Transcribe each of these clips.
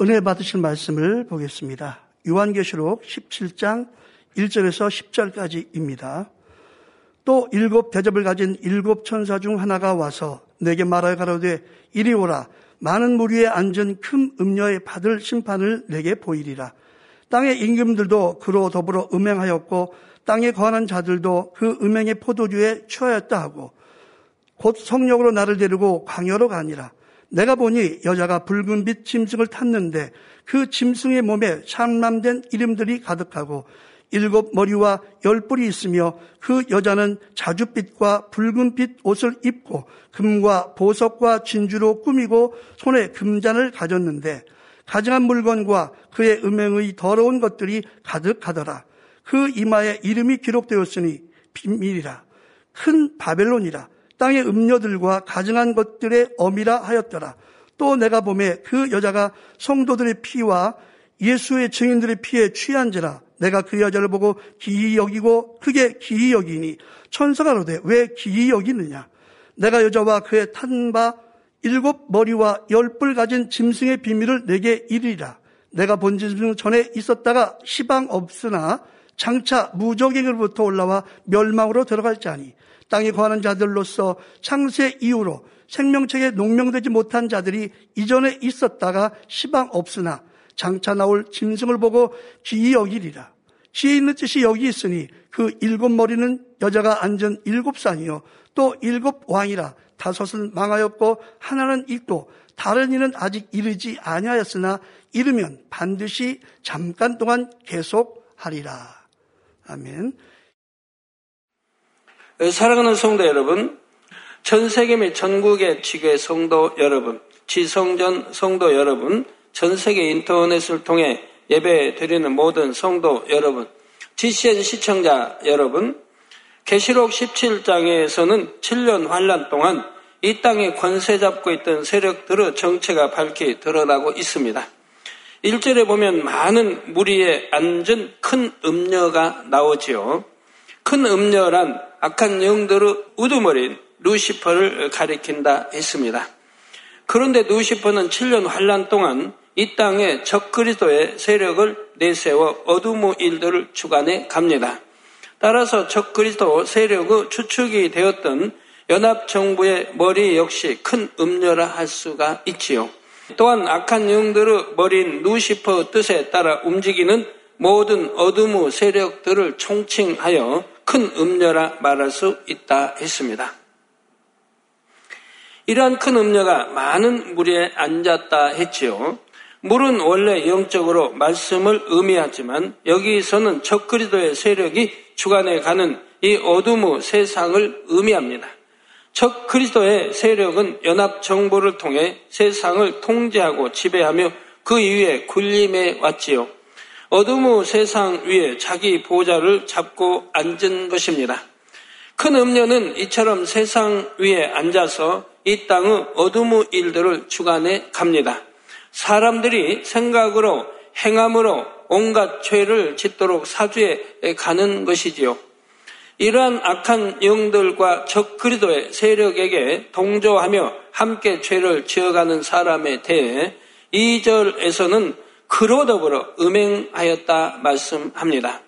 은혜 받으실 말씀을 보겠습니다. 요한계시록 17장 1절에서 10절까지입니다. 또 일곱 대접을 가진 일곱 천사 중 하나가 와서 내게 말하여 가로되 이리 오라 많은 물 위에 앉은 큰 음녀의 받을 심판을 내게 보이리라. 땅의 임금들도 그로 더불어 음행하였고 땅에 거하는 자들도 그 음행의 포도주에 취하였다 하고 곧 성령으로 나를 데리고 광야로 가니라. 내가 보니 여자가 붉은 빛 짐승을 탔는데 그 짐승의 몸에 참남된 이름들이 가득하고 일곱 머리와 열 뿔이 있으며 그 여자는 자줏빛과 붉은빛 옷을 입고 금과 보석과 진주로 꾸미고 손에 금잔을 가졌는데 가증한 물건과 그의 음행의 더러운 것들이 가득하더라. 그 이마에 이름이 기록되었으니 비밀이라. 큰 바벨론이라. 땅의 음녀들과 가증한 것들의 어미라 하였더라. 또 내가 봄에 그 여자가 성도들의 피와 예수의 증인들의 피에 취한지라 내가 그 여자를 보고 기이 여기고 크게 기이 여기니 천사가 로되 왜 기이 여기느냐 내가 여자와 그의 탄 바 일곱 머리와 열 뿔 가진 짐승의 비밀을 내게 이르리라 내가 본 짐승 전에 있었다가 시방 없으나 장차 무적행으로부터 올라와 멸망으로 들어갈 자니 땅에 거하는 자들로서 창세 이후로 생명책에 농명되지 못한 자들이 이전에 있었다가 시방 없으나 장차 나올 짐승을 보고 귀히 여기리라. 지혜 있는 뜻이 여기 있으니 그 일곱 머리는 여자가 앉은 일곱 산이요. 또 일곱 왕이라 다섯은 망하였고 하나는 있고 다른 이는 아직 이르지 아니하였으나 이르면 반드시 잠깐 동안 계속하리라. 아멘. 사랑하는 성도 여러분, 전 세계 및 전국의 지교의 성도 여러분, 지성전 성도 여러분, 전 세계 인터넷을 통해 예배 드리는 모든 성도 여러분, GCN 시청자 여러분, 계시록 17장에서는 7년 환란 동안 이 땅에 권세 잡고 있던 세력들의 정체가 밝히 드러나고 있습니다. 1절에 보면 많은 무리에 앉은 큰 음녀가 나오지요. 큰 음녀란 악한 영들의 우두머리인 루시퍼를 가리킨다 했습니다. 그런데 루시퍼는 7년 환란 동안 이 땅에 적그리스도의 세력을 내세워 어두무 일들을 주관해 갑니다. 따라서 적그리스도 세력의 추측이 되었던 연합정부의 머리 역시 큰 음녀라 할 수가 있지요. 또한 악한 영들의 머리인 루시퍼 뜻에 따라 움직이는 모든 어둠의 세력들을 총칭하여 큰 음녀라 말할 수 있다 했습니다. 이러한 큰 음녀가 많은 물에 앉았다 했지요. 물은 원래 영적으로 말씀을 의미하지만 여기서는 적그리도의 세력이 주관해 가는 이 어둠의 세상을 의미합니다. 적 그리스도의 세력은 연합 정부를 통해 세상을 통제하고 지배하며 그 이후에 군림해 왔지요. 어둠의 세상 위에 자기 보좌를 잡고 앉은 것입니다. 큰 음녀는 이처럼 세상 위에 앉아서 이 땅의 어둠의 일들을 주관해 갑니다. 사람들이 생각으로 행함으로 온갖 죄를 짓도록 사주에 가는 것이지요. 이러한 악한 영들과 적그리도의 세력에게 동조하며 함께 죄를 지어가는 사람에 대해 2절에서는 그로 더불어 음행하였다 말씀합니다.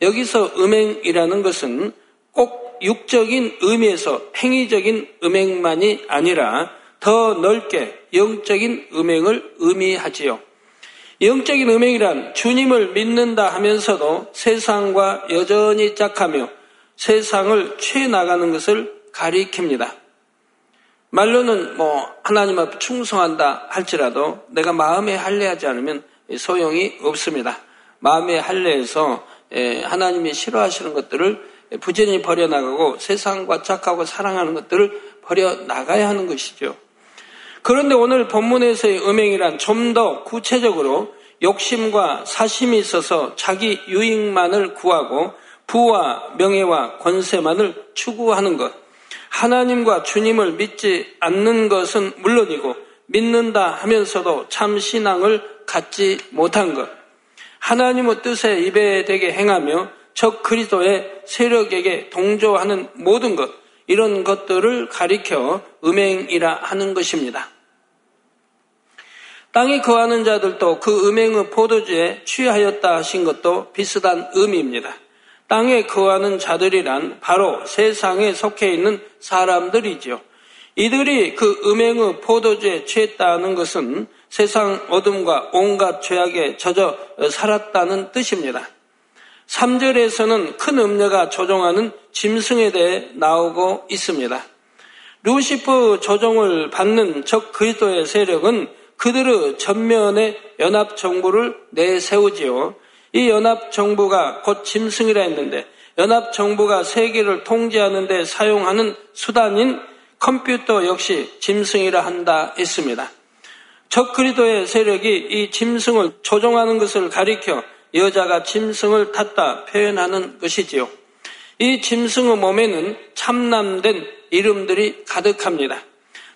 여기서 음행이라는 것은 꼭 육적인 의미에서 행위적인 음행만이 아니라 더 넓게 영적인 음행을 의미하지요. 영적인 음행이란 주님을 믿는다 하면서도 세상과 여전히 짝하며 세상을 취해 나가는 것을 가리킵니다. 말로는 뭐 하나님 앞에 충성한다 할지라도 내가 마음에 할례하지 않으면 소용이 없습니다. 마음의 할례에서 하나님이 싫어하시는 것들을 부지런히 버려나가고 세상과 착하고 사랑하는 것들을 버려나가야 하는 것이죠. 그런데 오늘 본문에서의 음행이란 좀 더 구체적으로 욕심과 사심이 있어서 자기 유익만을 구하고 부와 명예와 권세만을 추구하는 것. 하나님과 주님을 믿지 않는 것은 물론이고 믿는다 하면서도 참 신앙을 갖지 못한 것. 하나님의 뜻에 입에되게 행하며 적 그리스도의 세력에게 동조하는 모든 것. 이런 것들을 가리켜 음행이라 하는 것입니다. 땅에 거하는 자들도 그 음행의 포도주에 취하였다 하신 것도 비슷한 의미입니다. 땅에 거하는 자들이란 바로 세상에 속해 있는 사람들이지요. 이들이 그 음행의 포도주에 취했다는 것은 세상 어둠과 온갖 죄악에 젖어 살았다는 뜻입니다. 3절에서는 큰 음녀가 조종하는 짐승에 대해 나오고 있습니다. 루시프 조종을 받는 적 그리스도의 세력은 그들의 전면에 연합 정부를 내세우지요. 이 연합 정부가 곧 짐승이라 했는데 연합 정부가 세계를 통제하는 데 사용하는 수단인 컴퓨터 역시 짐승이라 한다 했습니다. 적그리도의 세력이 이 짐승을 조종하는 것을 가리켜 여자가 짐승을 탔다 표현하는 것이지요. 이 짐승의 몸에는 참남된 이름들이 가득합니다.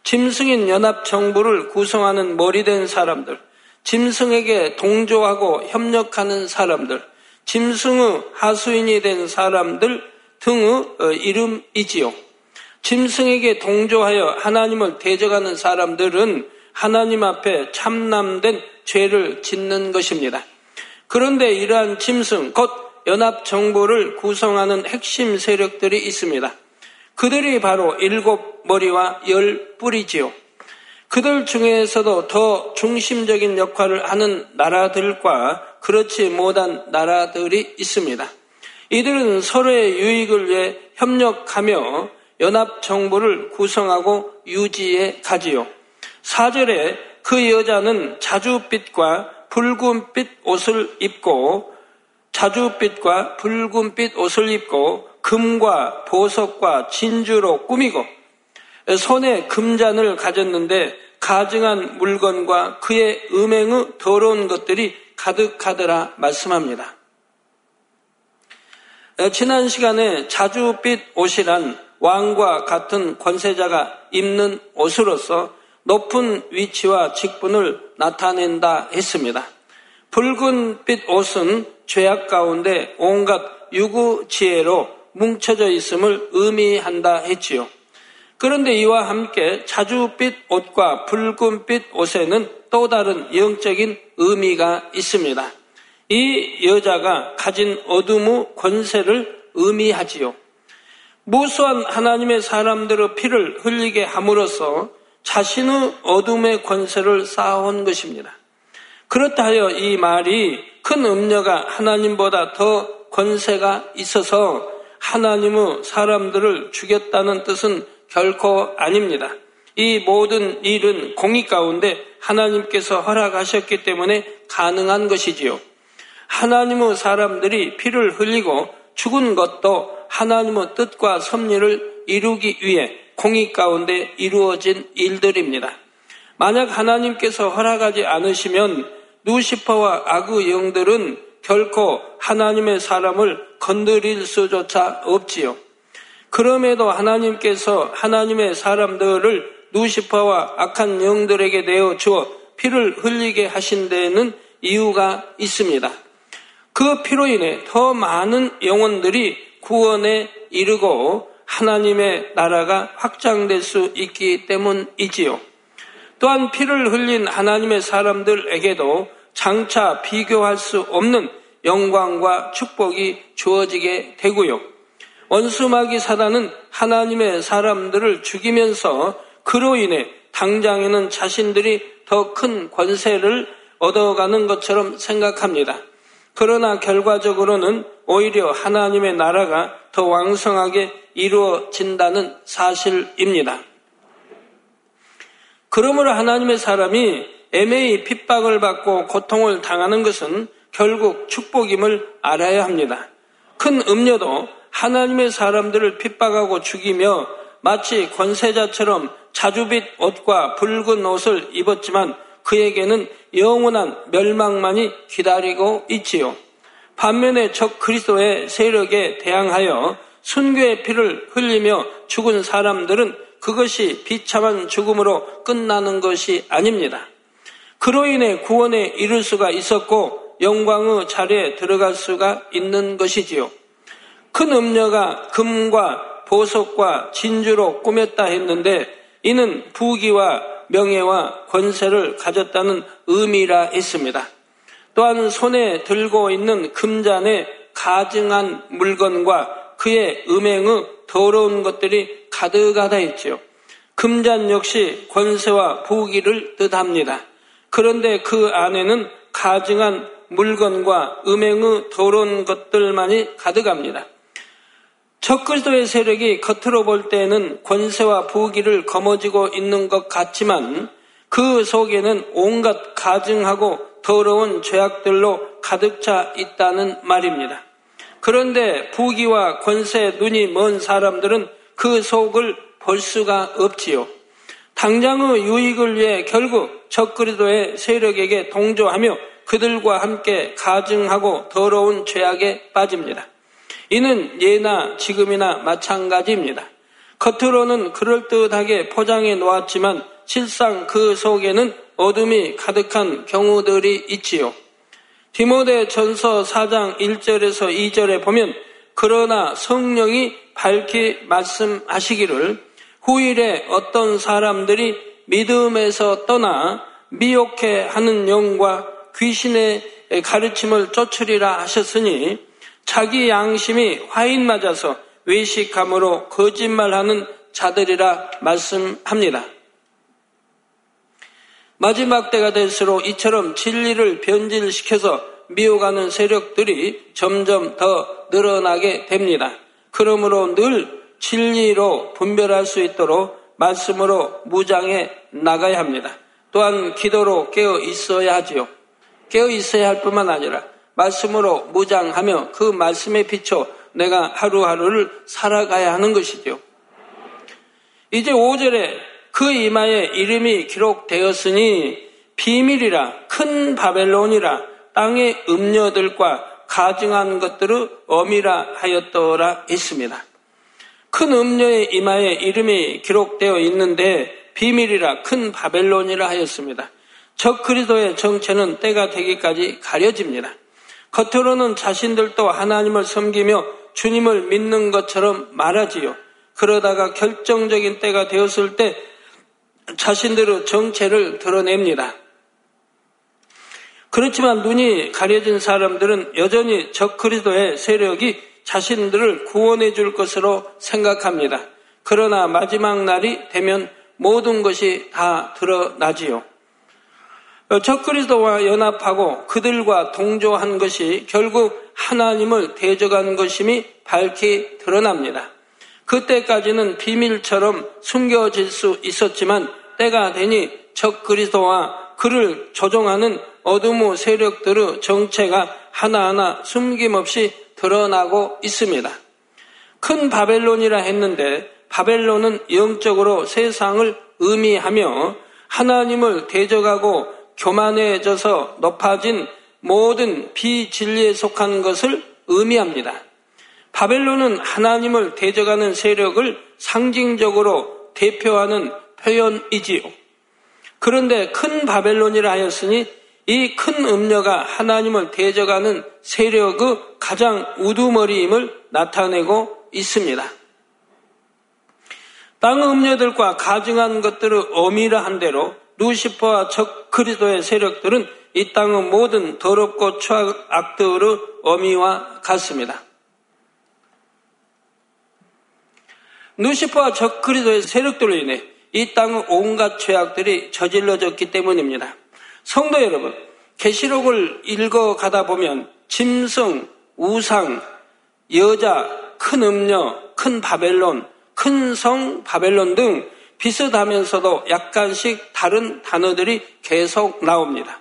짐승인 연합정부를 구성하는 머리된 사람들, 짐승에게 동조하고 협력하는 사람들, 짐승의 하수인이 된 사람들 등의 어, 이름이지요. 짐승에게 동조하여 하나님을 대적하는 사람들은 하나님 앞에 참남된 죄를 짓는 것입니다. 그런데 이러한 짐승, 곧 연합 정부를 구성하는 핵심 세력들이 있습니다. 그들이 바로 일곱 머리와 열 뿔이지요. 그들 중에서도 더 중심적인 역할을 하는 나라들과 그렇지 못한 나라들이 있습니다. 이들은 서로의 유익을 위해 협력하며 연합 정부를 구성하고 유지해 가지요. 사절에 그 여자는 자주빛과 붉은빛 옷을 입고 자주빛과 붉은빛 옷을 입고 금과 보석과 진주로 꾸미고 손에 금잔을 가졌는데 가증한 물건과 그의 음행의 더러운 것들이 가득하더라 말씀합니다. 지난 시간에 자주빛 옷이란 왕과 같은 권세자가 입는 옷으로서 높은 위치와 직분을 나타낸다 했습니다. 붉은빛 옷은 죄악 가운데 온갖 유구 지혜로 뭉쳐져 있음을 의미한다 했지요. 그런데 이와 함께 자주빛 옷과 붉은빛 옷에는 또 다른 영적인 의미가 있습니다. 이 여자가 가진 어둠의 권세를 의미하지요. 무수한 하나님의 사람들의 피를 흘리게 함으로써 자신의 어둠의 권세를 쌓아온 것입니다. 그렇다 하여 이 말이 큰 음녀가 하나님보다 더 권세가 있어서 하나님의 사람들을 죽였다는 뜻은 결코 아닙니다. 이 모든 일은 공의 가운데 하나님께서 허락하셨기 때문에 가능한 것이지요. 하나님의 사람들이 피를 흘리고 죽은 것도 하나님의 뜻과 섭리를 이루기 위해 공의 가운데 이루어진 일들입니다. 만약 하나님께서 허락하지 않으시면 누시퍼와 악의 영들은 결코 하나님의 사람을 건드릴 수조차 없지요. 그럼에도 하나님께서 하나님의 사람들을 누시퍼와 악한 영들에게 내어 주어 피를 흘리게 하신 데에는 이유가 있습니다. 그 피로 인해 더 많은 영혼들이 구원에 이르고 하나님의 나라가 확장될 수 있기 때문이지요. 또한 피를 흘린 하나님의 사람들에게도 장차 비교할 수 없는 영광과 축복이 주어지게 되고요. 원수마귀 사단은 하나님의 사람들을 죽이면서 그로 인해 당장에는 자신들이 더 큰 권세를 얻어가는 것처럼 생각합니다. 그러나 결과적으로는 오히려 하나님의 나라가 더 왕성하게 이루어진다는 사실입니다. 그러므로 하나님의 사람이 애매히 핍박을 받고 고통을 당하는 것은 결국 축복임을 알아야 합니다. 큰 음료도 하나님의 사람들을 핍박하고 죽이며 마치 권세자처럼 자주빛 옷과 붉은 옷을 입었지만 그에게는 영원한 멸망만이 기다리고 있지요. 반면에 적 그리스도의 세력에 대항하여 순교의 피를 흘리며 죽은 사람들은 그것이 비참한 죽음으로 끝나는 것이 아닙니다. 그로 인해 구원에 이를 수가 있었고 영광의 자리에 들어갈 수가 있는 것이지요. 큰 음녀가 금과 보석과 진주로 꾸몄다 했는데 이는 부귀와 명예와 권세를 가졌다는 의미라 했습니다. 또한 손에 들고 있는 금잔에 가증한 물건과 그의 음행의 더러운 것들이 가득하다 했지요. 금잔 역시 권세와 부귀를 뜻합니다. 그런데 그 안에는 가증한 물건과 음행의 더러운 것들만이 가득합니다. 적그리스도의 세력이 겉으로 볼 때에는 권세와 부귀를 거머쥐고 있는 것 같지만 그 속에는 온갖 가증하고 더러운 죄악들로 가득 차 있다는 말입니다. 그런데 부귀와 권세 눈이 먼 사람들은 그 속을 볼 수가 없지요. 당장의 유익을 위해 결국 적그리도의 세력에게 동조하며 그들과 함께 가증하고 더러운 죄악에 빠집니다. 이는 예나 지금이나 마찬가지입니다. 겉으로는 그럴듯하게 포장해 놓았지만 실상 그 속에는 어둠이 가득한 경우들이 있지요. 디모데 전서 4장 1절에서 2절에 보면 그러나 성령이 밝히 말씀하시기를 후일에 어떤 사람들이 믿음에서 떠나 미혹해 하는 영과 귀신의 가르침을 쫓으리라 하셨으니 자기 양심이 화인 맞아서 외식함으로 거짓말하는 자들이라 말씀합니다. 마지막 때가 될수록 이처럼 진리를 변질시켜서 미워가는 세력들이 점점 더 늘어나게 됩니다. 그러므로 늘 진리로 분별할 수 있도록 말씀으로 무장해 나가야 합니다. 또한 기도로 깨어 있어야 하지요. 깨어 있어야 할 뿐만 아니라 말씀으로 무장하며 그 말씀에 비춰 내가 하루하루를 살아가야 하는 것이죠. 이제 5절에 그 이마에 이름이 기록되었으니 비밀이라 큰 바벨론이라 땅의 음녀들과 가증한 것들을 어미라 하였더라 했습니다. 큰 음녀의 이마에 이름이 기록되어 있는데 비밀이라 큰 바벨론이라 하였습니다. 적 그리도의 정체는 때가 되기까지 가려집니다. 겉으로는 자신들도 하나님을 섬기며 주님을 믿는 것처럼 말하지요. 그러다가 결정적인 때가 되었을 때 자신들의 정체를 드러냅니다. 그렇지만 눈이 가려진 사람들은 여전히 적 그리도의 세력이 자신들을 구원해 줄 것으로 생각합니다. 그러나 마지막 날이 되면 모든 것이 다 드러나지요. 적그리스도와 연합하고 그들과 동조한 것이 결국 하나님을 대적한 것임이 밝히 드러납니다. 그때까지는 비밀처럼 숨겨질 수 있었지만 때가 되니 적 그리스도와 그를 조종하는 어둠의 세력들의 정체가 하나하나 숨김없이 드러나고 있습니다. 큰 바벨론이라 했는데 바벨론은 영적으로 세상을 의미하며 하나님을 대적하고 교만해져서 높아진 모든 비진리에 속한 것을 의미합니다. 바벨론은 하나님을 대적하는 세력을 상징적으로 대표하는 표현이지요. 그런데 큰 바벨론이라 하였으니 이 큰 음녀가 하나님을 대적하는 세력의 가장 우두머리임을 나타내고 있습니다. 땅의 음녀들과 가증한 것들을 어미라 한 대로 루시퍼와 적 그리스도의 세력들은 이 땅의 모든 더럽고 추악 악들의 어미와 같습니다. 루시퍼와 적 그리스도의 세력들로 인해 이 땅의 온갖 죄악들이 저질러졌기 때문입니다. 성도 여러분, 계시록을 읽어 가다 보면 짐승, 우상, 여자, 큰 음녀, 큰 바벨론, 큰 성 바벨론 등 비슷하면서도 약간씩 다른 단어들이 계속 나옵니다.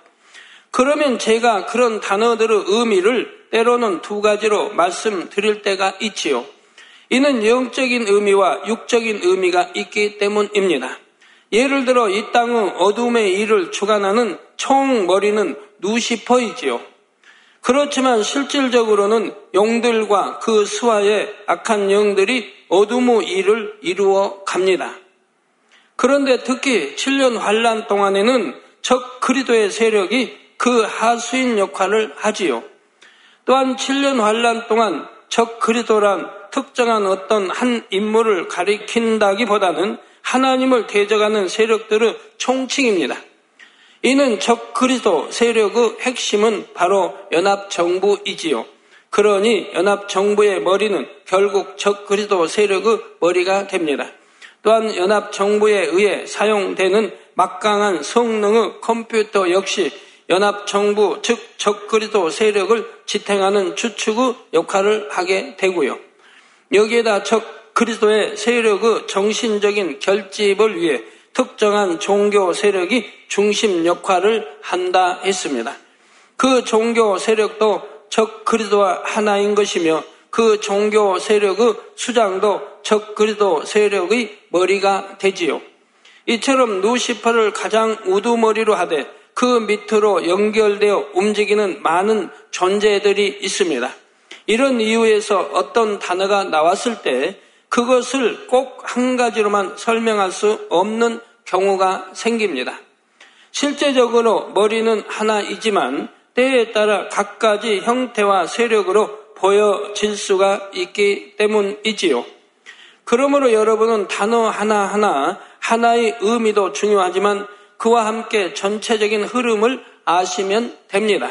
그러면 제가 그런 단어들의 의미를 때로는 두 가지로 말씀드릴 때가 있지요. 이는 영적인 의미와 육적인 의미가 있기 때문입니다. 예를 들어 이 땅의 어둠의 일을 주관하는 총머리는 누시퍼이지요. 그렇지만 실질적으로는 용들과 그 수하의 악한 영들이 어둠의 일을 이루어 갑니다. 그런데 특히 7년 환란 동안에는 적 그리도의 세력이 그 하수인 역할을 하지요. 또한 7년 환란 동안 적 그리도란 특정한 어떤 한 인물을 가리킨다기보다는 하나님을 대적하는 세력들의 총칭입니다. 이는 적 그리스도 세력의 핵심은 바로 연합 정부이지요. 그러니 연합 정부의 머리는 결국 적 그리스도 세력의 머리가 됩니다. 또한 연합 정부에 의해 사용되는 막강한 성능의 컴퓨터 역시 연합 정부 즉 적그리스도 세력을 지탱하는 주축의 역할을 하게 되고요. 여기에다 적 그리스도의 세력의 정신적인 결집을 위해 특정한 종교 세력이 중심 역할을 한다 했습니다. 그 종교 세력도 적 그리스도와 하나인 것이며 그 종교 세력의 수장도 적 그리스도 세력의 머리가 되지요. 이처럼 누시퍼를 가장 우두머리로 하되 그 밑으로 연결되어 움직이는 많은 존재들이 있습니다. 이런 이유에서 어떤 단어가 나왔을 때 그것을 꼭 한 가지로만 설명할 수 없는 경우가 생깁니다. 실제적으로 머리는 하나이지만 때에 따라 각가지 형태와 세력으로 보여질 수가 있기 때문이지요. 그러므로 여러분은 단어 하나하나 하나의 의미도 중요하지만 그와 함께 전체적인 흐름을 아시면 됩니다.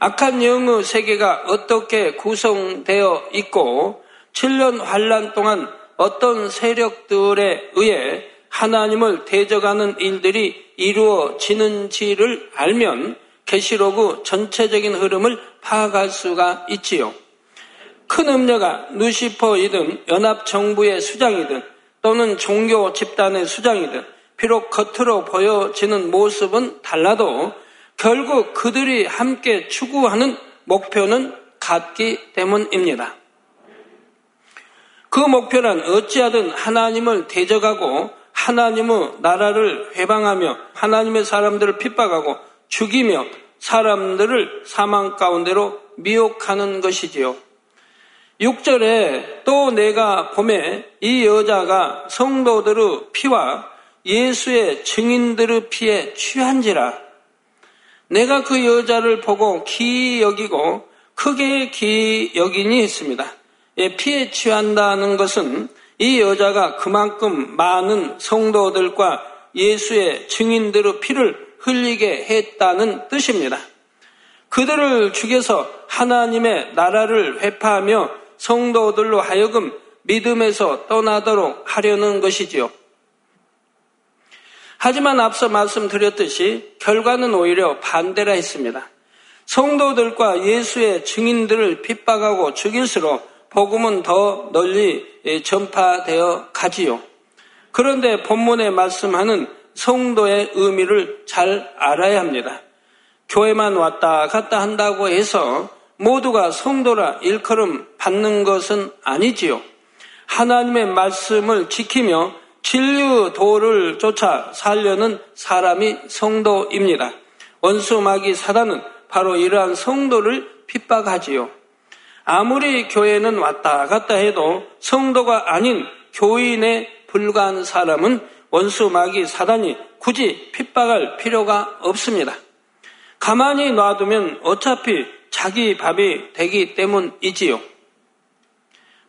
악한 영의 세계가 어떻게 구성되어 있고 7년 환란 동안 어떤 세력들에 의해 하나님을 대적하는 일들이 이루어지는지를 알면 계시록의 전체적인 흐름을 파악할 수가 있지요. 큰 음녀가 누시퍼이든 연합정부의 수장이든 또는 종교 집단의 수장이든 비록 겉으로 보여지는 모습은 달라도 결국 그들이 함께 추구하는 목표는 같기 때문입니다. 그 목표란 어찌하든 하나님을 대적하고 하나님의 나라를 회방하며 하나님의 사람들을 핍박하고 죽이며 사람들을 사망 가운데로 미혹하는 것이지요. 6절에 또 내가 봄에 이 여자가 성도들의 피와 예수의 증인들의 피에 취한지라 내가 그 여자를 보고 기 여기고 크게 기 여기니 했습니다. 예, 피에 취한다는 것은 이 여자가 그만큼 많은 성도들과 예수의 증인들의 피를 흘리게 했다는 뜻입니다. 그들을 죽여서 하나님의 나라를 회파하며 성도들로 하여금 믿음에서 떠나도록 하려는 것이지요. 하지만 앞서 말씀드렸듯이 결과는 오히려 반대라 했습니다. 성도들과 예수의 증인들을 핍박하고 죽일수록 복음은 더 널리 전파되어 가지요. 그런데 본문에 말씀하는 성도의 의미를 잘 알아야 합니다. 교회만 왔다 갔다 한다고 해서 모두가 성도라 일컬음 받는 것은 아니지요. 하나님의 말씀을 지키며 진류 도를 쫓아 살려는 사람이 성도입니다. 원수 마귀 사단은 바로 이러한 성도를 핍박하지요. 아무리 교회는 왔다 갔다 해도 성도가 아닌 교인에 불과한 사람은 원수 마귀 사단이 굳이 핍박할 필요가 없습니다. 가만히 놔두면 어차피 자기 밥이 되기 때문이지요.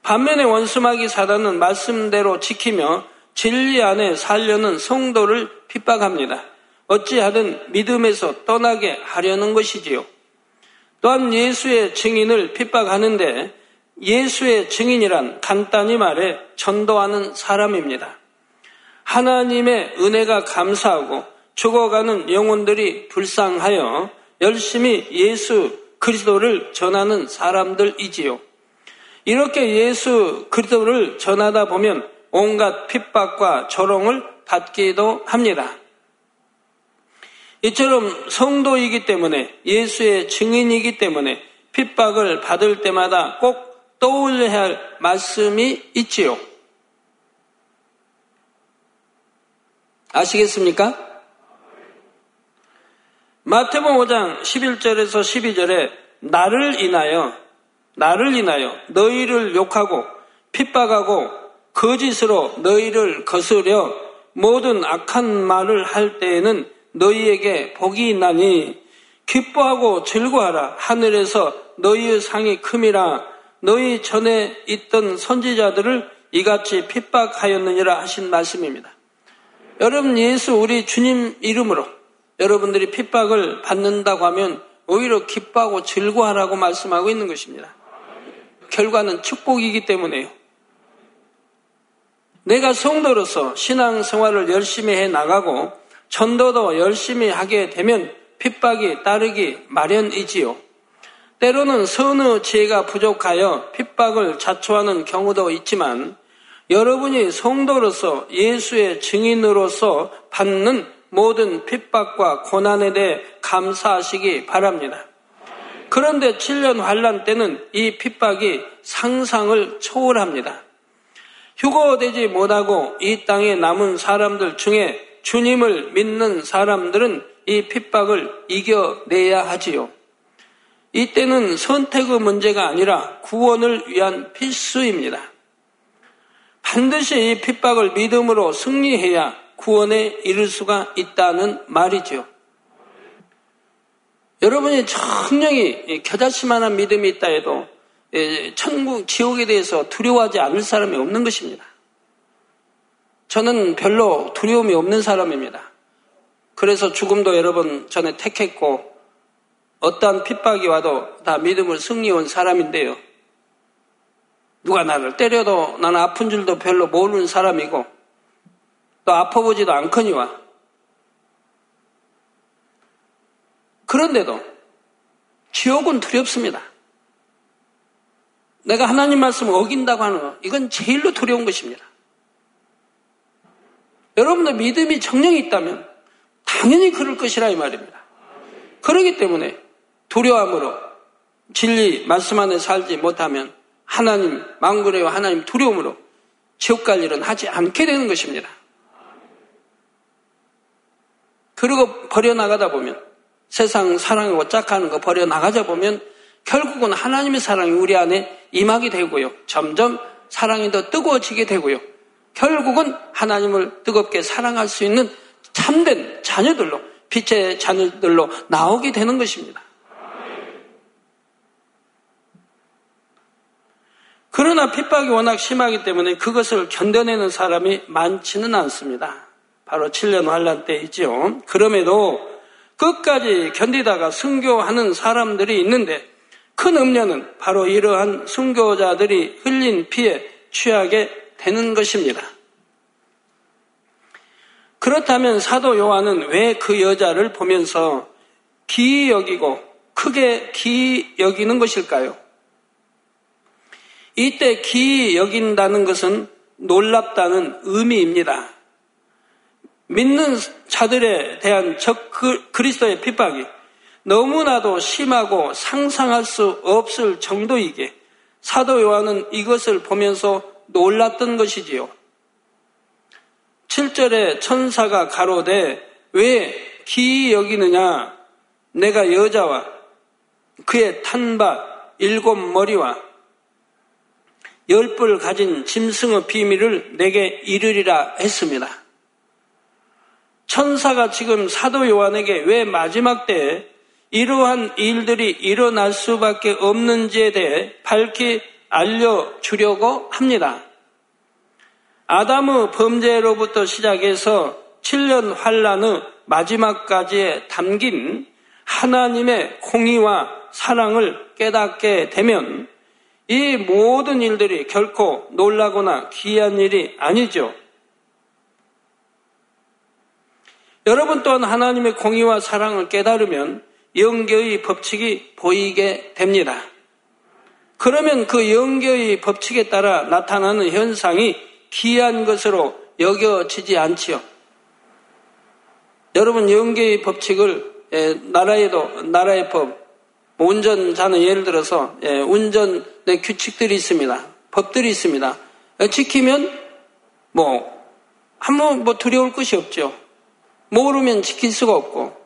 반면에 원수 마귀 사단은 말씀대로 지키며 진리 안에 살려는 성도를 핍박합니다. 어찌하든 믿음에서 떠나게 하려는 것이지요. 또한 예수의 증인을 핍박하는데 예수의 증인이란 간단히 말해 전도하는 사람입니다. 하나님의 은혜가 감사하고 죽어가는 영혼들이 불쌍하여 열심히 예수 그리스도를 전하는 사람들이지요. 이렇게 예수 그리스도를 전하다 보면 온갖 핍박과 조롱을 받기도 합니다. 이처럼 성도이기 때문에 예수의 증인이기 때문에 핍박을 받을 때마다 꼭 떠올려야 할 말씀이 있지요. 아시겠습니까? 마태복음 5장 11절에서 12절에 나를 인하여 나를 인하여 너희를 욕하고 핍박하고 거짓으로 너희를 거스려 모든 악한 말을 할 때에는 너희에게 복이 있나니 기뻐하고 즐거워하라 하늘에서 너희의 상이 큼이라 너희 전에 있던 선지자들을 이같이 핍박하였느니라 하신 말씀입니다. 여러분 예수 우리 주님 이름으로 여러분들이 핍박을 받는다고 하면 오히려 기뻐하고 즐거워하라고 말씀하고 있는 것입니다. 결과는 축복이기 때문에요. 내가 성도로서 신앙 생활을 열심히 해 나가고 전도도 열심히 하게 되면 핍박이 따르기 마련이지요. 때로는 선의 지혜가 부족하여 핍박을 자초하는 경우도 있지만 여러분이 성도로서 예수의 증인으로서 받는 모든 핍박과 고난에 대해 감사하시기 바랍니다. 그런데 7년 환란 때는 이 핍박이 상상을 초월합니다. 휴거되지 못하고 이 땅에 남은 사람들 중에 주님을 믿는 사람들은 이 핍박을 이겨내야 하지요. 이때는 선택의 문제가 아니라 구원을 위한 필수입니다. 반드시 이 핍박을 믿음으로 승리해야 구원에 이를 수가 있다는 말이죠. 여러분이 청량히 겨자씨만한 믿음이 있다 해도 천국, 지옥에 대해서 두려워하지 않을 사람이 없는 것입니다. 저는 별로 두려움이 없는 사람입니다. 그래서 죽음도 여러 번 전에 택했고 어떠한 핍박이 와도 다 믿음을 승리한 사람인데요. 누가 나를 때려도 나는 아픈 줄도 별로 모르는 사람이고 또 아파보지도 않거니와 그런데도 지옥은 두렵습니다. 내가 하나님 말씀을 어긴다고 하는 것, 이건 제일로 두려운 것입니다. 여러분들 믿음이 정령이 있다면 당연히 그럴 것이라 이 말입니다. 그러기 때문에 두려움으로 진리 말씀 안에 살지 못하면 하나님 망그레와 하나님 두려움으로 지옥 갈 일은 하지 않게 되는 것입니다. 그리고 버려나가다 보면 세상 사랑하고 짝하는 거 버려나가자 보면 결국은 하나님의 사랑이 우리 안에 임하게 되고요. 점점 사랑이 더 뜨거워지게 되고요. 결국은 하나님을 뜨겁게 사랑할 수 있는 참된 자녀들로 빛의 자녀들로 나오게 되는 것입니다. 그러나 핍박이 워낙 심하기 때문에 그것을 견뎌내는 사람이 많지는 않습니다. 바로 7년 환란 때이지요. 그럼에도 끝까지 견디다가 순교하는 사람들이 있는데 큰 음료는 바로 이러한 순교자들이 흘린 피에 취하게 되는 것입니다. 그렇다면 사도 요한은 왜 그 여자를 보면서 기이 여기고 크게 기이 여기는 것일까요? 이때 기이 여긴다는 것은 놀랍다는 의미입니다. 믿는 자들에 대한 적 그, 그리스도의 핍박이 너무나도 심하고 상상할 수 없을 정도이기에 사도 요한은 이것을 보면서 놀랐던 것이지요. 7절에 천사가 가로되 왜 기이 여기느냐 내가 여자와 그의 탄바 일곱 머리와 열뿔 가진 짐승의 비밀을 내게 이르리라 했습니다. 천사가 지금 사도 요한에게 왜 마지막 때에 이러한 일들이 일어날 수밖에 없는지에 대해 밝히 알려주려고 합니다. 아담의 범죄로부터 시작해서 7년 환란의 마지막까지에 담긴 하나님의 공의와 사랑을 깨닫게 되면 이 모든 일들이 결코 놀라거나 귀한 일이 아니죠. 여러분 또한 하나님의 공의와 사랑을 깨달으면 영계의 법칙이 보이게 됩니다. 그러면 그 영계의 법칙에 따라 나타나는 현상이 귀한 것으로 여겨지지 않지요. 여러분 영계의 법칙을 나라에도 나라의 법 운전자는 예를 들어서 운전의 규칙들이 있습니다. 법들이 있습니다. 지키면 뭐 한번 뭐 두려울 것이 없죠. 모르면 지킬 수가 없고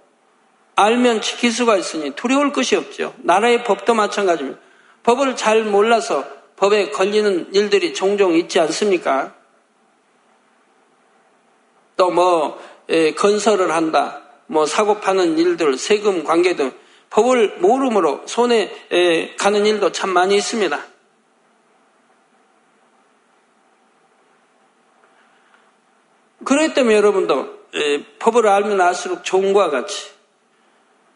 알면 지킬 수가 있으니 두려울 것이 없죠. 나라의 법도 마찬가지입니다. 법을 잘 몰라서 법에 걸리는 일들이 종종 있지 않습니까? 또 뭐 건설을 한다, 뭐 사고 파는 일들, 세금 관계 등 법을 모름으로 손에 가는 일도 참 많이 있습니다. 그렇기 때문에 여러분도 법을 알면 알수록 것과 같이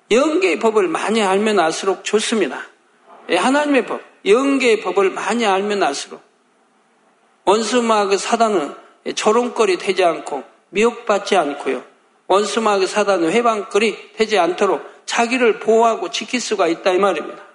영계의 법을 많이 알면 알수록 좋습니다. 하나님의 법, 영계의 법을 많이 알면 알수록 원수마그 사단은 조롱거리 되지 않고 미혹받지 않고요. 원수마그 사단은 회방거리 되지 않도록 자기를 보호하고 지킬 수가 있다 이 말입니다.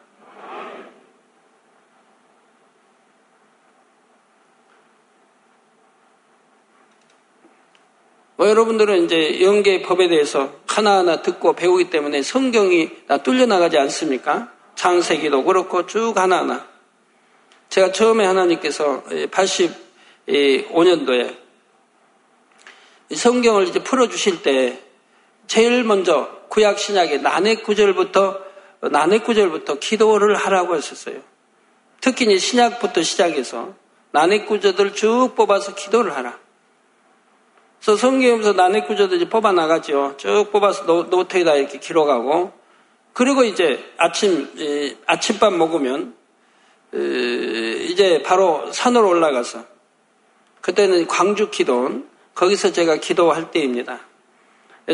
뭐 여러분들은 이제 영계 법에 대해서 하나하나 듣고 배우기 때문에 성경이 다 뚫려 나가지 않습니까? 창세기도 그렇고 쭉 하나하나. 제가 처음에 하나님께서 85년도에 성경을 이제 풀어주실 때 제일 먼저 구약 신약의 난해 구절부터 난해 구절부터 기도를 하라고 했었어요. 특히 신약부터 시작해서 난해 구절들 쭉 뽑아서 기도를 하라. 그래서 성경에서 난해 구절들 뽑아 나가죠. 쭉 뽑아서 노, 트에다 이렇게 기록하고 그리고 이제 아침 아침밥 먹으면 이제 바로 산으로 올라가서 그때는 광주 기도원 거기서 제가 기도할 때입니다.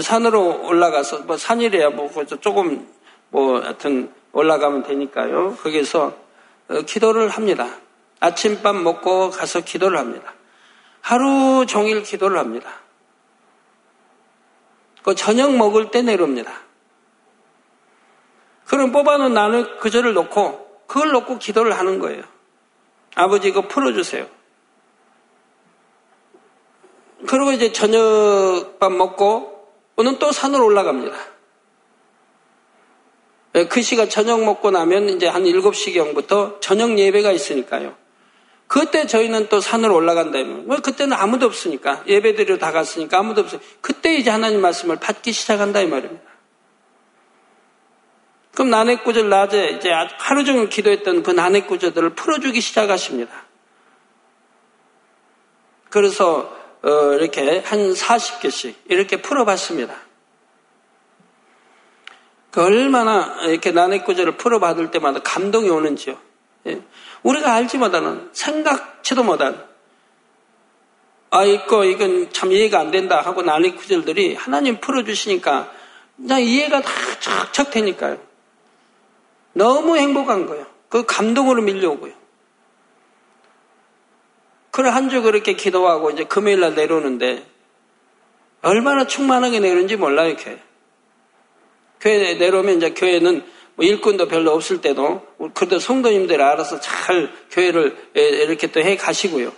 산으로 올라가서 뭐 산이래야 뭐 조금 뭐 하여튼 올라가면 되니까요. 거기서 어, 기도를 합니다. 아침밥 먹고 가서 기도를 합니다. 하루 종일 기도를 합니다. 그 저녁 먹을 때 내려옵니다. 그럼 뽑아놓은 나는 그절을 놓고 그걸 놓고 기도를 하는 거예요. 아버지 이거 풀어주세요. 그리고 이제 저녁밥 먹고 오늘 또 산으로 올라갑니다. 예, 그 시간 저녁 먹고 나면 이제 한 7시경부터 저녁 예배가 있으니까요. 그때 저희는 또 산으로 올라간다면, 뭐 그때는 아무도 없으니까, 예배드리러 다 갔으니까 아무도 없어요. 그때 이제 하나님 말씀을 받기 시작한다, 이 말입니다. 그럼 난해구절 낮에 이제 하루 종일 기도했던 그 난해구절들을 풀어주기 시작하십니다. 그래서 어, 이렇게 한 40개씩 이렇게 풀어봤습니다. 그 얼마나 이렇게 난해구절을 풀어받을 때마다 감동이 오는지요. 예. 우리가 알지 못하는 생각지도 못한 아 이거 이건 참 이해가 안 된다 하고 난해구절들이 하나님 풀어주시니까 그냥 이해가 다 척척 되니까요. 너무 행복한 거예요. 그 감동으로 밀려오고요. 그래 한주 그렇게 기도하고 이제 금요일 날 내려오는데 얼마나 충만하게 내려오는지 몰라요, 교회. 교회 내려오면 이제 교회는 뭐 일꾼도 별로 없을 때도 그래도 성도님들 알아서 잘 교회를 이렇게 또 해 가시고요.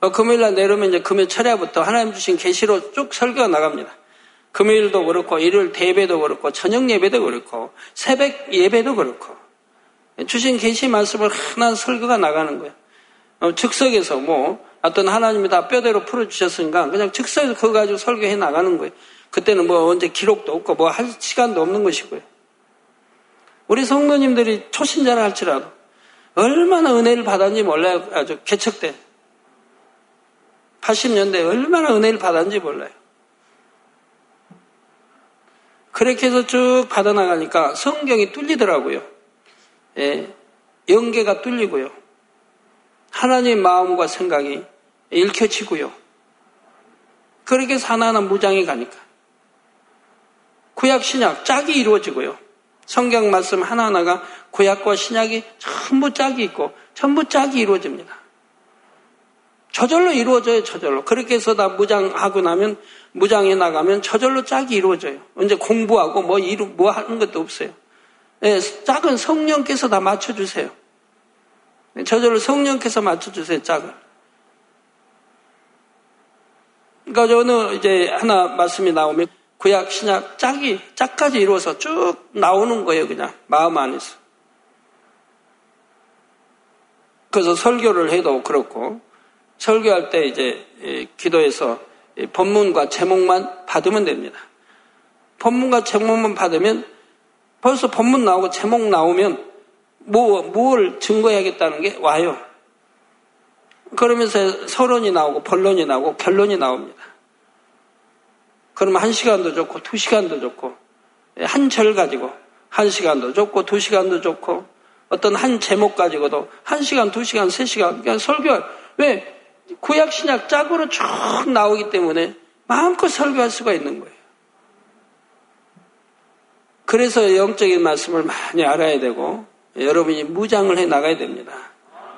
어, 금요일 날 내려오면 이제 금요 철야부터 하나님 주신 계시로 쭉 설교가 나갑니다. 금요일도 그렇고 일요일 대배도 그렇고 저녁 예배도 그렇고 새벽 예배도 그렇고 주신 계시 말씀을 하나 설교가 나가는 거예요. 어, 즉석에서 뭐 어떤 하나님이 다 뼈대로 풀어주셨으니까 그냥 즉석에서 그거 가지고 설교해 나가는 거예요. 그때는 뭐 언제 기록도 없고 뭐 할 시간도 없는 것이고요. 우리 성도님들이 초신자라 할지라도 얼마나 은혜를 받았는지 몰라요. 아주 개척 때. 80년대 얼마나 은혜를 받았는지 몰라요. 그렇게 해서 쭉 받아나가니까 성경이 뚫리더라고요. 예, 연계가 뚫리고요. 하나님의 마음과 생각이 읽혀지고요. 그렇게 하나하나 무장해 가니까. 구약, 신약, 짝이 이루어지고요. 성경 말씀 하나하나가 구약과 신약이 전부 짝이 있고 전부 짝이 이루어집니다. 저절로 이루어져요, 저절로. 그렇게 해서 다 무장하고 나면, 무장해 나가면 저절로 짝이 이루어져요. 이제 공부하고 뭐 이루, 뭐 하는 것도 없어요. 네, 짝은 성령께서 다 맞춰주세요. 저절로 성령께서 맞춰주세요, 짝을. 그러니까 저는 이제 하나 말씀이 나오면 구약, 신약, 짝이, 짝까지 이루어서 쭉 나오는 거예요, 그냥. 마음 안에서. 그래서 설교를 해도 그렇고, 설교할 때 이제 기도해서 본문과 제목만 받으면 됩니다. 본문과 제목만 받으면 벌써 본문 나오고 제목 나오면 뭐, 뭘 증거해야겠다는 게 와요. 그러면서 서론이 나오고 본론이 나오고 결론이 나옵니다. 그러면 한 시간도 좋고 두 시간도 좋고 한 절 가지고 한 시간도 좋고 두 시간도 좋고 어떤 한 제목 가지고도 한 시간, 두 시간, 세 시간 그냥 설교 왜 구약 신약 짝으로 쭉 나오기 때문에 마음껏 설교할 수가 있는 거예요. 그래서 영적인 말씀을 많이 알아야 되고 여러분이 무장을 해 나가야 됩니다.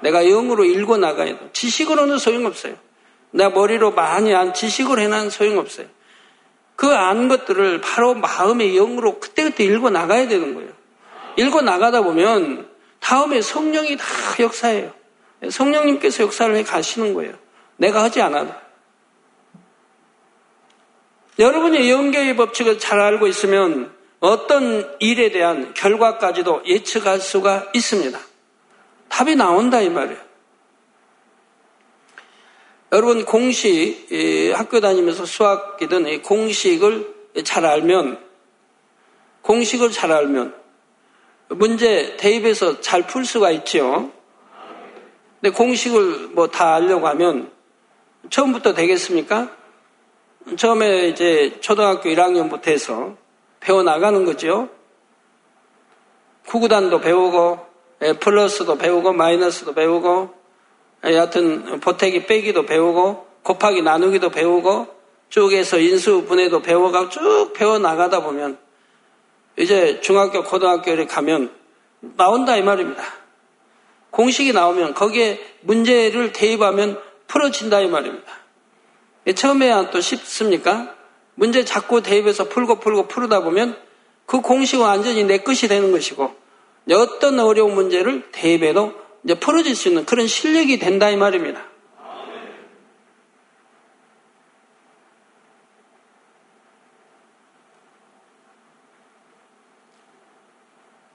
내가 영으로 읽어 나가야 돼. 지식으로는 소용없어요. 내 머리로 많이 안 지식으로 해놔는 소용없어요. 그안 것들을 바로 마음의 영으로 그때그때 읽어 나가야 되는 거예요. 읽어 나가다 보면 다음에 성령이 다 역사해요. 성령님께서 역사를 해 가시는 거예요. 내가 하지 않아도. 여러분이 영계의 법칙을 잘 알고 있으면 어떤 일에 대한 결과까지도 예측할 수가 있습니다. 답이 나온다 이 말이에요. 여러분 공식 학교 다니면서 수학이든 공식을 잘 알면 공식을 잘 알면 문제 대입해서 잘 풀 수가 있죠. 근데 공식을 뭐 다 알려고 하면 처음부터 되겠습니까? 처음에 이제 초등학교 1학년부터 해서 배워 나가는 거죠. 구구단도 배우고 예, 플러스도 배우고 마이너스도 배우고 예, 여하튼 보태기 빼기도 배우고 곱하기 나누기도 배우고 쭉에서 인수 분해도 배워가 쭉 배워 나가다 보면 이제 중학교 고등학교에 가면 나온다 이 말입니다. 공식이 나오면 거기에 문제를 대입하면 풀어진다 이 말입니다. 처음에야 또 쉽습니까? 문제 자꾸 대입해서 풀고 풀고 풀다 보면 그 공식은 완전히 내 것이 되는 것이고 어떤 어려운 문제를 대입해도 이제 풀어질 수 있는 그런 실력이 된다 이 말입니다.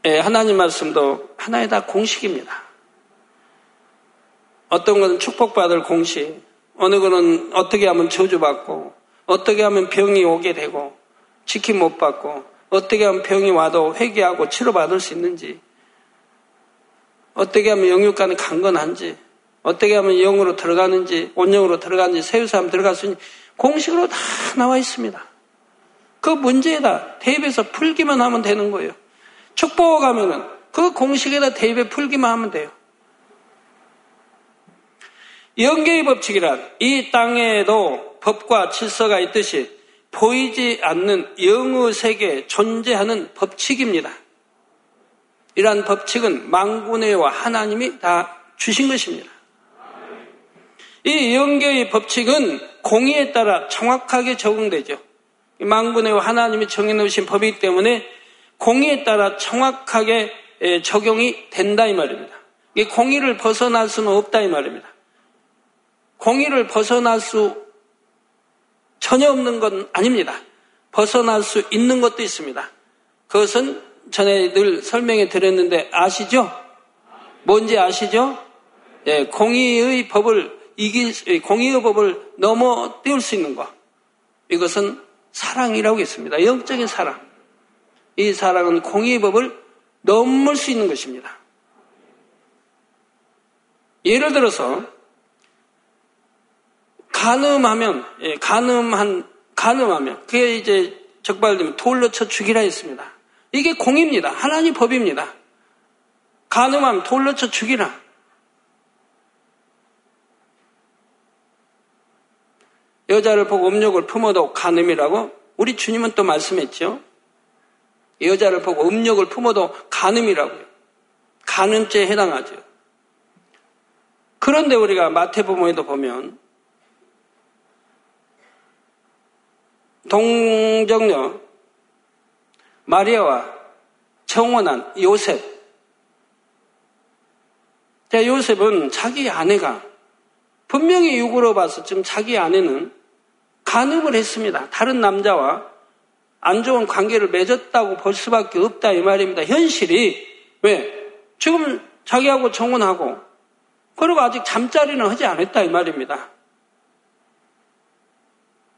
예, 하나님 말씀도 하나의 다 공식입니다. 어떤 것은 축복받을 공식, 어느 것은 어떻게 하면 저주받고, 어떻게 하면 병이 오게 되고, 치킨 못 받고, 어떻게 하면 병이 와도 회개하고 치료받을 수 있는지, 어떻게 하면 영육간이 강건한지, 어떻게 하면 영으로 들어가는지, 온영으로 들어가는지, 세우사람 들어갈 수 있는지, 공식으로 다 나와 있습니다. 그 문제에다 대입해서 풀기만 하면 되는 거예요. 축복하면은 그 공식에다 대입해 풀기만 하면 돼요. 영계의 법칙이란 이 땅에도 법과 질서가 있듯이 보이지 않는 영의 세계에 존재하는 법칙입니다. 이러한 법칙은 망군의와 하나님이 다 주신 것입니다. 이 영계의 법칙은 공의에 따라 정확하게 적용되죠. 망군의와 하나님이 정해놓으신 법이기 때문에 공의에 따라 정확하게 적용이 된다 이 말입니다. 공의를 벗어날 수는 없다 이 말입니다. 공의를 벗어날 수 전혀 없는 건 아닙니다. 벗어날 수 있는 것도 있습니다. 그것은 전에 늘 설명해 드렸는데 아시죠? 뭔지 아시죠? 예, 공의의 법을 이길, 공의의 법을 넘어 띄울 수 있는 것. 이것은 사랑이라고 했습니다. 영적인 사랑. 이 사랑은 공의의 법을 넘을 수 있는 것입니다. 예를 들어서 간음하면 예, 간음한 간음하면 그게 이제 적발되면 돌로 쳐 죽이라 했습니다. 이게 공입니다. 하나님 법입니다. 간음하면 돌로 쳐 죽이라. 여자를 보고 음욕을 품어도 간음이라고 우리 주님은 또 말씀했죠. 여자를 보고 음욕을 품어도 간음이라고요. 간음죄에 해당하죠. 그런데 우리가 마태복음에도 보면 동정녀 마리아와 청혼한 요셉. 자, 요셉은 자기 아내가 분명히 육으로 봐서 지금 자기 아내는 간음을 했습니다. 다른 남자와 안 좋은 관계를 맺었다고 볼 수밖에 없다 이 말입니다. 현실이 왜? 지금 자기하고 청혼하고 그리고 아직 잠자리는 하지 않았다 이 말입니다.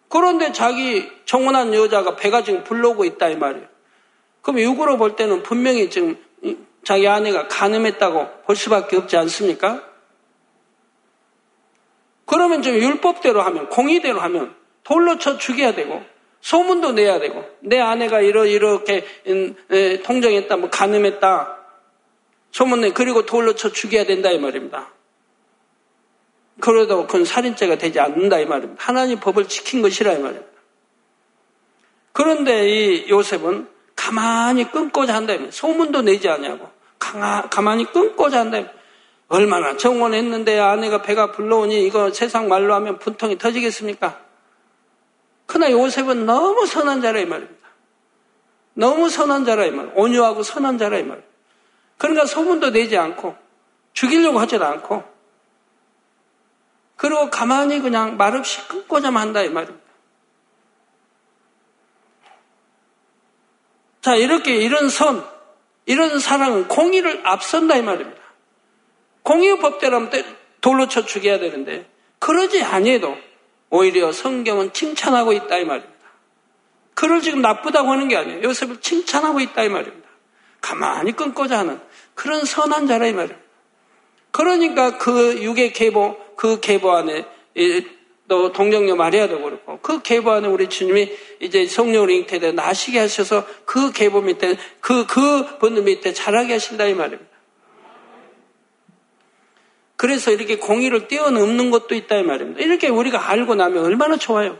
그런데 자기 청혼한 여자가 배가 지금 불러오고 있다 이 말이에요. 그럼 육으로 볼 때는 분명히 지금 자기 아내가 간음했다고 볼 수밖에 없지 않습니까? 그러면 좀 율법대로 하면 공의대로 하면 돌로 쳐 죽여야 되고 소문도 내야 되고 내 아내가 이러 이렇게 음, 통정했다 뭐 간음했다 소문내 그리고 돌로 쳐 죽여야 된다 이 말입니다. 그래도 그건 살인죄가 되지 않는다 이 말입니다. 하나님 법을 지킨 것이라 이 말입니다. 그런데 이 요셉은 가만히 끊고자 한다면 소문도 내지 않냐고 가만히 끊고자 한다면 얼마나 정원했는데 아내가 배가 불러오니 이거 세상 말로 하면 분통이 터지겠습니까? 그러나 요셉은 너무 선한 자라 이 말입니다. 너무 선한 자라 이 말. 온유하고 선한 자라 이 말. 그러니까 소문도 내지 않고 죽이려고 하지도 않고 그리고 가만히 그냥 말없이 끊고자 한다 이 말입니다. 자, 이렇게 이런 선, 이런 사랑은 공의를 앞선다 이 말입니다. 공의의 법대로 돌로 쳐 죽여야 되는데 그러지 아니해도 오히려 성경은 칭찬하고 있다 이 말입니다. 그를 지금 나쁘다고 하는 게 아니에요. 요셉을 칭찬하고 있다 이 말입니다. 가만히 끊고자 하는 그런 선한 자라 이 말입니다. 그러니까 그 육의 계보, 그 계보 안에 또 동정녀 마리아도 그렇고 그 계보 안에 우리 주님이 이제 성령을 잉태돼 나시게 하셔서 그 계보 밑에 그, 그 번호 밑에 자라게 하신다 이 말입니다. 그래서 이렇게 공의를 뛰어넘는 것도 있다 이 말입니다. 이렇게 우리가 알고 나면 얼마나 좋아요.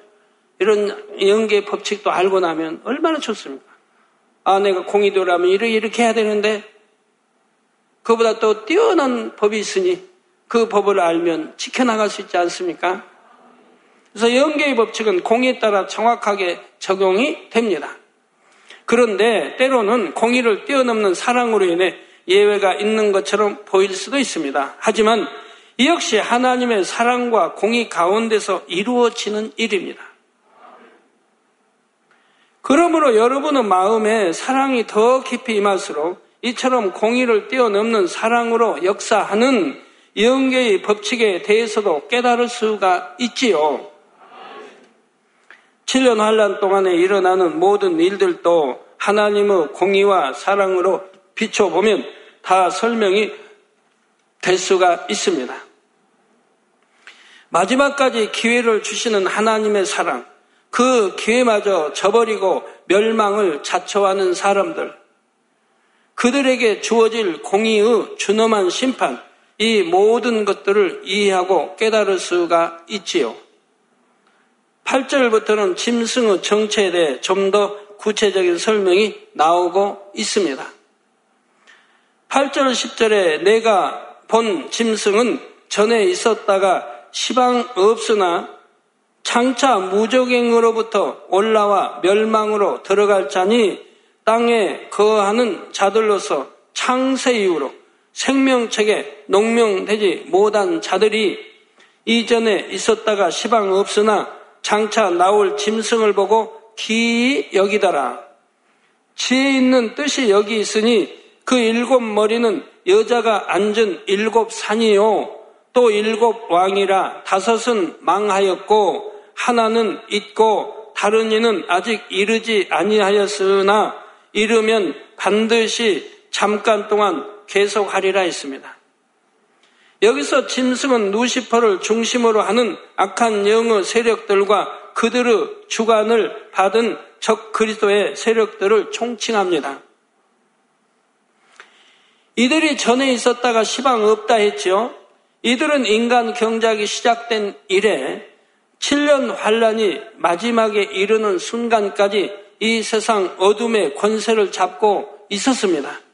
이런 연계 법칙도 알고 나면 얼마나 좋습니까? 아, 내가 공의도라면 이렇게, 이렇게 해야 되는데 그보다 또 뛰어난 법이 있으니 그 법을 알면 지켜나갈 수 있지 않습니까? 그래서 연계의 법칙은 공의에 따라 정확하게 적용이 됩니다. 그런데 때로는 공의를 뛰어넘는 사랑으로 인해 예외가 있는 것처럼 보일 수도 있습니다. 하지만 이 역시 하나님의 사랑과 공의 가운데서 이루어지는 일입니다. 그러므로 여러분의 마음에 사랑이 더 깊이 임할수록 이처럼 공의를 뛰어넘는 사랑으로 역사하는 영계의 법칙에 대해서도 깨달을 수가 있지요. 7년 환란 동안에 일어나는 모든 일들도 하나님의 공의와 사랑으로 비춰보면 다 설명이 될 수가 있습니다. 마지막까지 기회를 주시는 하나님의 사랑, 그 기회마저 저버리고 멸망을 자초하는 사람들, 그들에게 주어질 공의의 준엄한 심판, 이 모든 것들을 이해하고 깨달을 수가 있지요. 8절부터는 짐승의 정체에 대해 좀 더 구체적인 설명이 나오고 있습니다. 8절 10절에 내가 본 짐승은 전에 있었다가 시방 없으나 장차 무적행으로부터 올라와 멸망으로 들어갈 자니 땅에 거하는 자들로서 창세 이후로 생명책에 농명되지 못한 자들이 이전에 있었다가 시방 없으나 장차 나올 짐승을 보고 기이 여기더라. 지혜 있는 뜻이 여기 있으니 그 일곱 머리는 여자가 앉은 일곱 산이요. 또 일곱 왕이라 다섯은 망하였고 하나는 있고 다른 이는 아직 이르지 아니하였으나 이르면 반드시 잠깐 동안 계속하리라 했습니다. 여기서 짐승은 루시퍼를 중심으로 하는 악한 영의 세력들과 그들의 주관을 받은 적 그리스도의 세력들을 총칭합니다. 이들이 전에 있었다가 시방 없다 했지요. 이들은 인간 경작이 시작된 이래 7년 환란이 마지막에 이르는 순간까지 이 세상 어둠의 권세를 잡고 있었습니다.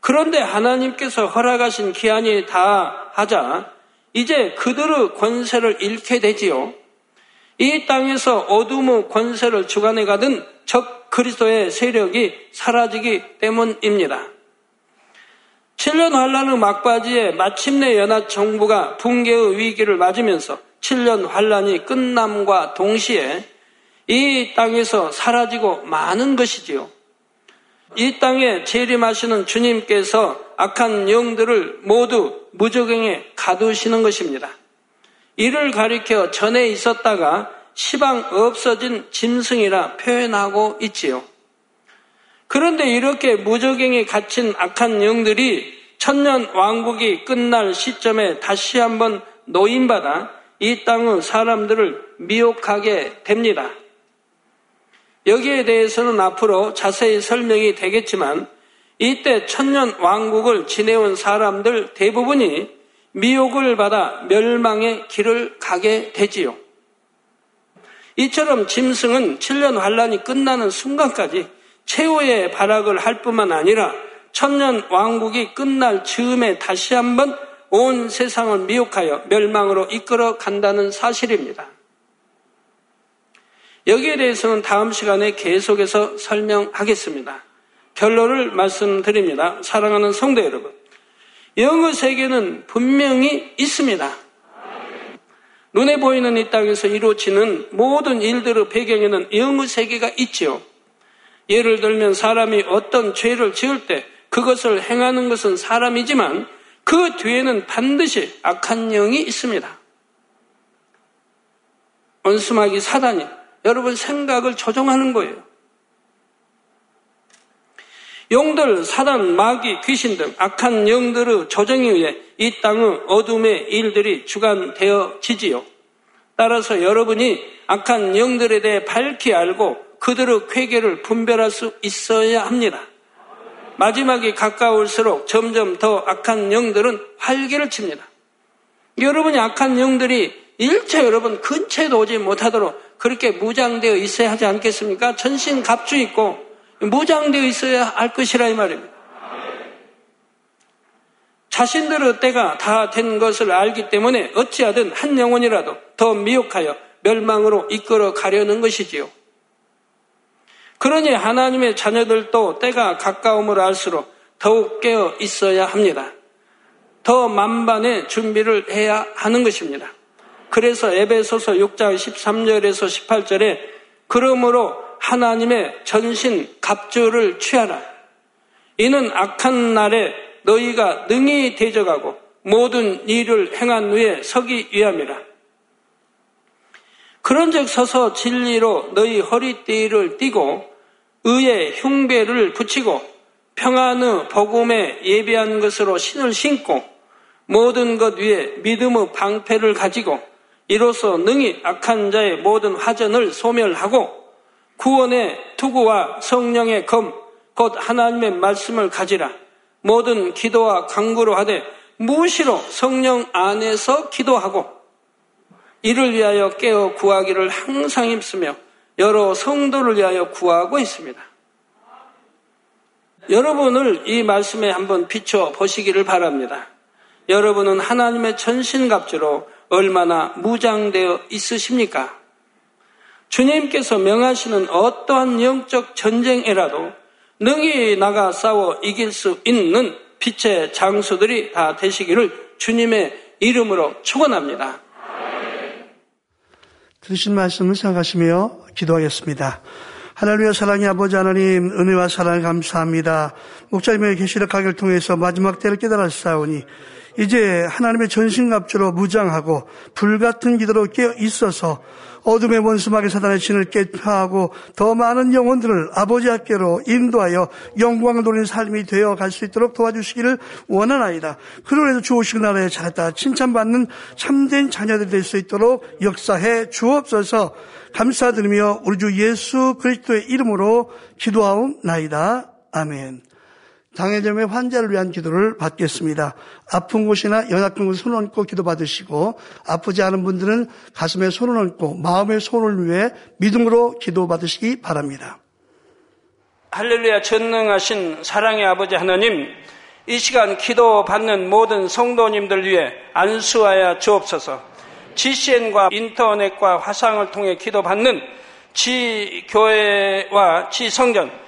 그런데 하나님께서 허락하신 기한이 다 하자 이제 그들의 권세를 잃게 되지요. 이 땅에서 어둠의 권세를 주관해 가던 적 그리스도의 세력이 사라지기 때문입니다. 7년 환란의 막바지에 마침내 연합 정부가 붕괴의 위기를 맞으면서 7년 환란이 끝남과 동시에 이 땅에서 사라지고 많은 것이지요. 이 땅에 재림하시는 주님께서 악한 영들을 모두 무적행에 가두시는 것입니다. 이를 가리켜 전에 있었다가 시방 없어진 짐승이라 표현하고 있지요. 그런데 이렇게 무적행에 갇힌 악한 영들이 천년 왕국이 끝날 시점에 다시 한번 노인받아 이 땅의 사람들을 미혹하게 됩니다. 여기에 대해서는 앞으로 자세히 설명이 되겠지만 이때 천년 왕국을 지내온 사람들 대부분이 미혹을 받아 멸망의 길을 가게 되지요. 이처럼 짐승은 7년 환란이 끝나는 순간까지 최후의 발악을 할 뿐만 아니라 천년 왕국이 끝날 즈음에 다시 한번 온 세상을 미혹하여 멸망으로 이끌어 간다는 사실입니다. 여기에 대해서는 다음 시간에 계속해서 설명하겠습니다. 결론을 말씀드립니다. 사랑하는 성도 여러분. 영의 세계는 분명히 있습니다. 눈에 보이는 이 땅에서 이루어지는 모든 일들의 배경에는 영의 세계가 있지요. 예를 들면 사람이 어떤 죄를 지을 때 그것을 행하는 것은 사람이지만 그 뒤에는 반드시 악한 영이 있습니다. 원수마귀 사단이 여러분 생각을 조종하는 거예요. 용들, 사단, 마귀, 귀신 등 악한 영들의 조정에 의해 이 땅의 어둠의 일들이 주관되어지지요. 따라서 여러분이 악한 영들에 대해 밝히 알고 그들의 쾌계를 분별할 수 있어야 합니다. 마지막이 가까울수록 점점 더 악한 영들은 활개를 칩니다. 여러분이 악한 영들이 일체 여러분 근처에도 오지 못하도록 그렇게 무장되어 있어야 하지 않겠습니까? 전신 갑주 있고 무장되어 있어야 할 것이라 이 말입니다. 자신들의 때가 다 된 것을 알기 때문에 어찌하든 한 영혼이라도 더 미혹하여 멸망으로 이끌어 가려는 것이지요. 그러니 하나님의 자녀들도 때가 가까움을 알수록 더욱 깨어 있어야 합니다. 더 만반의 준비를 해야 하는 것입니다. 그래서 에베소서 6장 13절에서 18절에 그러므로 하나님의 전신 갑주를 취하라. 이는 악한 날에 너희가 능히 대적하고 모든 일을 행한 후에 서기 위함이라. 그런즉 서서 진리로 너희 허리띠를 띠고 의의 흉배를 붙이고 평안의 복음에 예비한 것으로 신을 신고 모든 것 위에 믿음의 방패를 가지고 이로써 능히 악한 자의 모든 화전을 소멸하고 구원의 투구와 성령의 검, 곧 하나님의 말씀을 가지라. 모든 기도와 강구로 하되 무시로 성령 안에서 기도하고 이를 위하여 깨어 구하기를 항상 힘쓰며 여러 성도를 위하여 구하고 있습니다. 여러분을 이 말씀에 한번 비춰 보시기를 바랍니다. 여러분은 하나님의 전신갑주로 얼마나 무장되어 있으십니까? 주님께서 명하시는 어떠한 영적 전쟁에라도 능히 나가 싸워 이길 수 있는 빛의 장수들이 다 되시기를 주님의 이름으로 축원합니다. 들으신 말씀을 생각하시며 기도하겠습니다. 하나님의 사랑의 아버지 하나님 은혜와 사랑 감사합니다. 목자님의 계시록 강의를 통해서 마지막 때를 깨달았사오니 이제 하나님의 전신갑주로 무장하고 불같은 기도로 깨어 있어서 어둠의 원수막의 사단의 진을 깨파하고 더 많은 영혼들을 아버지 학교로 인도하여 영광을 돌리는 삶이 되어 갈 수 있도록 도와주시기를 원하나이다. 그로 인해서 주오시는 나라에 잘했다. 칭찬받는 참된 자녀들이 될 수 있도록 역사해 주옵소서 감사드리며 우리 주 예수 그리스도의 이름으로 기도하옵나이다. 아멘. 장애점의 환자를 위한 기도를 받겠습니다. 아픈 곳이나 연약한 곳에 손을 얹고 기도 받으시고 아프지 않은 분들은 가슴에 손을 얹고 마음의 손을 위해 믿음으로 기도 받으시기 바랍니다. 할렐루야 전능하신 사랑의 아버지 하나님 이 시간 기도 받는 모든 성도님들 위해 안수하여 주옵소서 GCN과 인터넷과 화상을 통해 기도 받는 지교회와 지성전